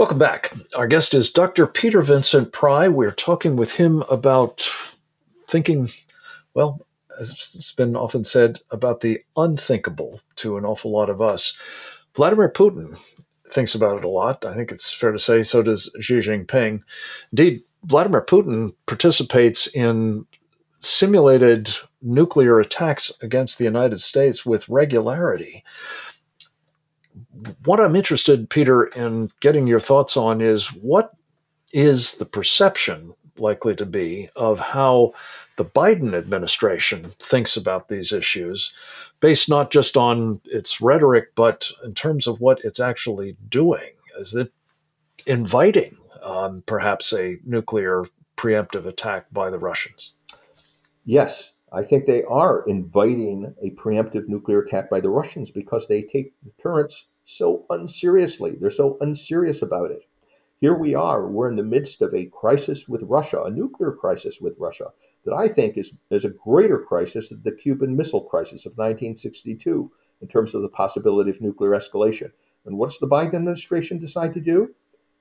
Welcome back. Our guest is Dr. Peter Vincent Pry. We're talking with him about thinking, well, as it's been often said, about the unthinkable to an awful lot of us. Vladimir Putin thinks about it a lot. I think it's fair to say so does Xi Jinping. Indeed, Vladimir Putin participates in simulated nuclear attacks against the United States with regularity what I'm interested, Peter, in getting your thoughts on is what is the perception likely to be of how the Biden administration thinks about these issues, based not just on its rhetoric, but in terms of what it's actually doing? Is it inviting um, perhaps a nuclear preemptive attack by the Russians? Yes, I think they are inviting a preemptive nuclear attack by the Russians because they take deterrence so unseriously. They're so unserious about it. Here we are, we're in the midst of a crisis with Russia, a nuclear crisis with Russia, that I think is, is a greater crisis than the Cuban Missile Crisis of 1962 in terms of the possibility of nuclear escalation. And what's the Biden administration decide to do?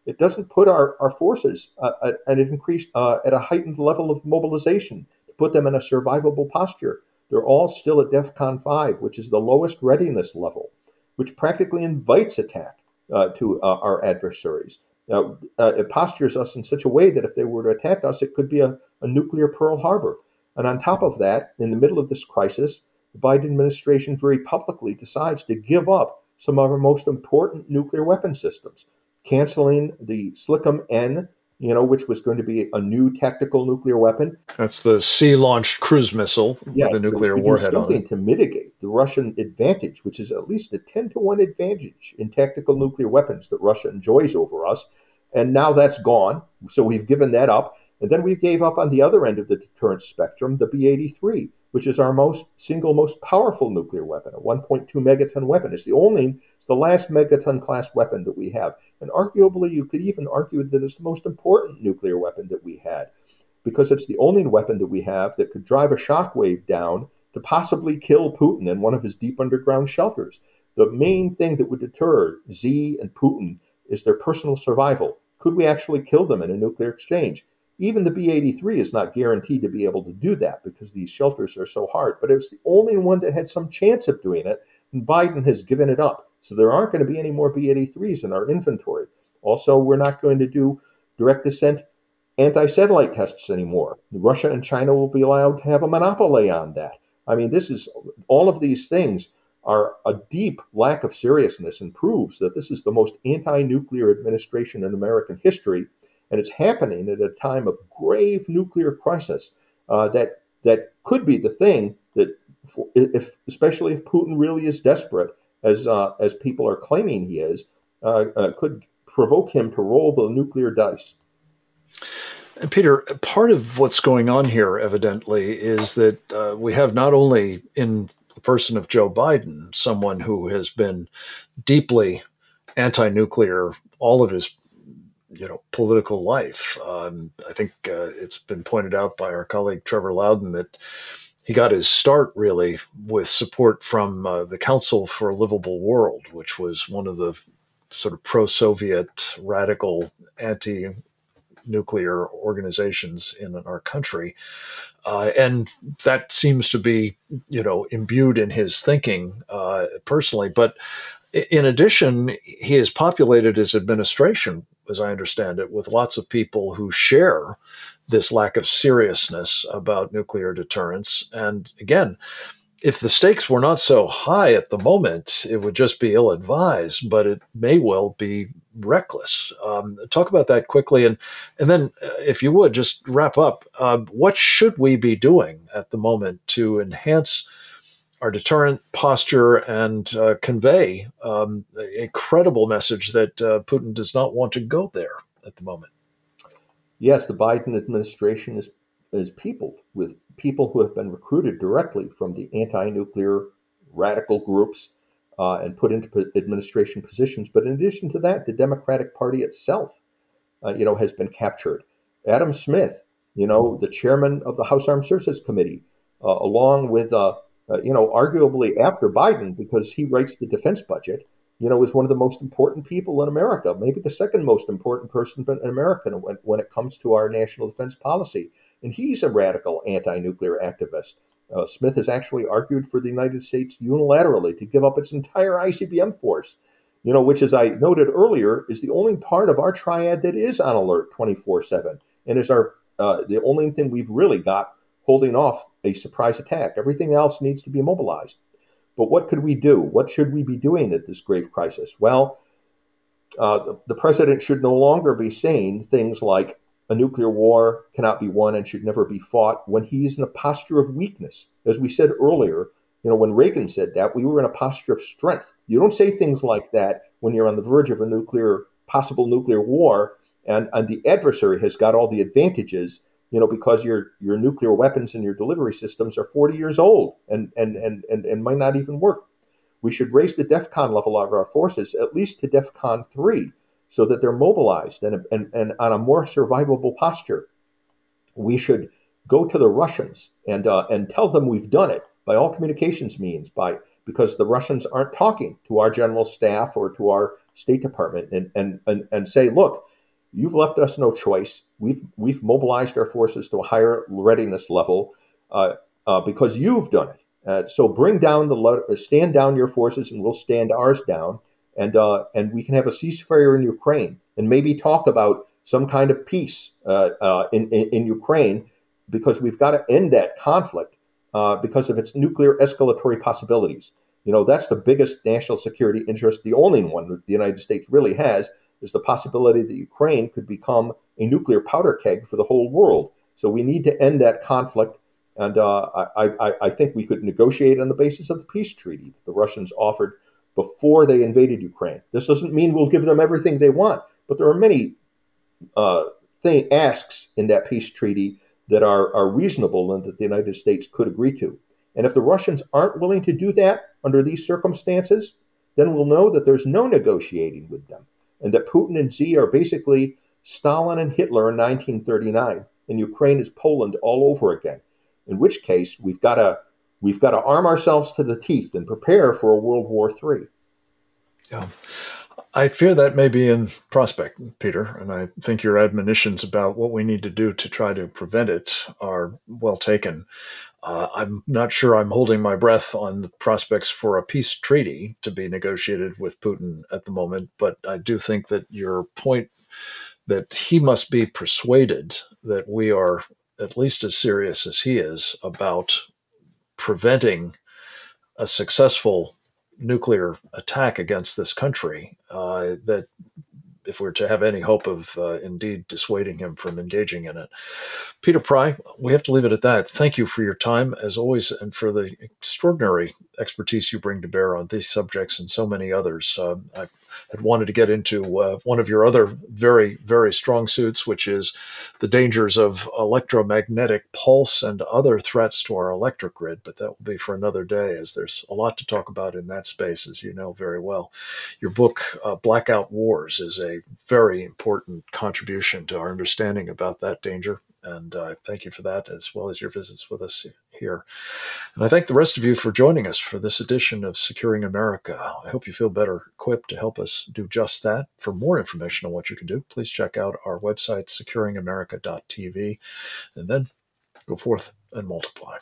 It doesn't put our, our forces uh, at, an increased, uh, at a heightened level of mobilization to put them in a survivable posture. They're all still at DEFCON 5, which is the lowest readiness level which practically invites attack uh, to uh, our adversaries. Now, uh, it postures us in such a way that if they were to attack us, it could be a, a nuclear Pearl Harbor. And on top of that, in the middle of this crisis, the Biden administration very publicly decides to give up some of our most important nuclear weapon systems, canceling the SLCM N you know, which was going to be a new tactical nuclear weapon. That's the sea-launched cruise missile yeah, with a nuclear warhead on it. to mitigate the Russian advantage, which is at least a 10 to 1 advantage in tactical nuclear weapons that Russia enjoys over us. And now that's gone. So we've given that up. And then we gave up on the other end of the deterrence spectrum, the B 83, which is our most single most powerful nuclear weapon, a 1.2 megaton weapon. It's the only, it's the last megaton class weapon that we have. And arguably, you could even argue that it's the most important nuclear weapon that we had, because it's the only weapon that we have that could drive a shockwave down to possibly kill Putin in one of his deep underground shelters. The main thing that would deter Xi and Putin is their personal survival. Could we actually kill them in a nuclear exchange? Even the B 83 is not guaranteed to be able to do that because these shelters are so hard, but it's the only one that had some chance of doing it, and Biden has given it up. So there aren't going to be any more B 83s in our inventory. Also, we're not going to do direct ascent anti satellite tests anymore. Russia and China will be allowed to have a monopoly on that. I mean, this is all of these things are a deep lack of seriousness and proves that this is the most anti nuclear administration in American history. And it's happening at a time of grave nuclear crisis uh, that, that could be the thing that, if, especially if Putin really is desperate, as uh, as people are claiming he is, uh, uh, could provoke him to roll the nuclear dice. And Peter, part of what's going on here, evidently, is that uh, we have not only in the person of Joe Biden someone who has been deeply anti-nuclear all of his you know political life. Um, I think uh, it's been pointed out by our colleague Trevor Loudon that he got his start really with support from uh, the Council for a Livable World, which was one of the sort of pro-Soviet radical anti nuclear organizations in our country. Uh, and that seems to be, you know, imbued in his thinking uh, personally. But in addition, he has populated his administration, as I understand it, with lots of people who share this lack of seriousness about nuclear deterrence. And again, if the stakes were not so high at the moment, it would just be ill advised, but it may well be reckless. Um, talk about that quickly. And, and then, uh, if you would, just wrap up. Uh, what should we be doing at the moment to enhance our deterrent posture and uh, convey um, a credible message that uh, Putin does not want to go there at the moment? yes, the Biden administration is is peopled with people who have been recruited directly from the anti-nuclear radical groups uh, and put into administration positions. But in addition to that, the Democratic Party itself, uh, you know, has been captured. Adam Smith, you know, the chairman of the House Armed Services Committee, uh, along with, uh, you know, arguably after Biden, because he writes the defense budget, you know, is one of the most important people in America, maybe the second most important person in America when, when it comes to our national defense policy. And he's a radical anti nuclear activist. Uh, Smith has actually argued for the United States unilaterally to give up its entire ICBM force, you know, which, as I noted earlier, is the only part of our triad that is on alert 24 7 and is our uh, the only thing we've really got holding off a surprise attack. Everything else needs to be mobilized. But what could we do? What should we be doing at this grave crisis? Well, uh, the, the president should no longer be saying things like a nuclear war cannot be won and should never be fought when he's in a posture of weakness. As we said earlier, you know, when Reagan said that, we were in a posture of strength. You don't say things like that when you're on the verge of a nuclear, possible nuclear war, and, and the adversary has got all the advantages you know, because your your nuclear weapons and your delivery systems are 40 years old and and and and, and might not even work. We should raise the DEFCON level of our forces at least to DEFCON three, so that they're mobilized and and, and on a more survivable posture. We should go to the Russians and uh, and tell them we've done it by all communications means by because the Russians aren't talking to our general staff or to our State Department and and and, and say, look, You've left us no choice. We've we've mobilized our forces to a higher readiness level uh, uh, because you've done it. Uh, so bring down the uh, stand down your forces, and we'll stand ours down, and uh, and we can have a ceasefire in Ukraine, and maybe talk about some kind of peace in, in, in Ukraine, because we've got to end that conflict because of its nuclear escalatory possibilities. You know that's the biggest national security interest, the only one that the United States really has, is the possibility that Ukraine could become a nuclear powder keg for the whole world. So we need to end that conflict. And uh, I, I, I, think we could negotiate on the basis of the peace treaty that the Russians offered before they invaded Ukraine. This doesn't mean we'll give them everything they want, but there are many uh, thing, asks in that peace treaty that are, are reasonable and that the United States could agree to. And if the Russians aren't willing to do that under these circumstances, then we'll know that there's no negotiating with them and that Putin and Xi are basically Stalin and Hitler in 1939, and Ukraine is Poland all over again. In which case, we've got to we've got to arm ourselves to the teeth and prepare for a World War III. Yeah. I fear that may be in prospect, Peter, and I think your admonitions about what we need to do to try to prevent it are well taken. Uh, I'm not sure I'm holding my breath on the prospects for a peace treaty to be negotiated with Putin at the moment, but I do think that your point that he must be persuaded that we are at least as serious as he is about preventing a successful nuclear attack against this country, uh, that if we're to have any hope of uh, indeed dissuading him from engaging in it. Peter Pry, we have to leave it at that. Thank you for your time, as always, and for the extraordinary expertise you bring to bear on these subjects and so many others. Uh, I had wanted to get into uh, one of your other very, very strong suits, which is the dangers of electromagnetic pulse and other threats to our electric grid. But that will be for another day, as there's a lot to talk about in that space, as you know very well. Your book, uh, Blackout Wars, is a very important contribution to our understanding about that danger. And uh, thank you for that, as well as your visits with us here. And I thank the rest of you for joining us for this edition of Securing America. I hope you feel better equipped to help us do just that. For more information on what you can do, please check out our website, securingamerica.tv, and then go forth and multiply.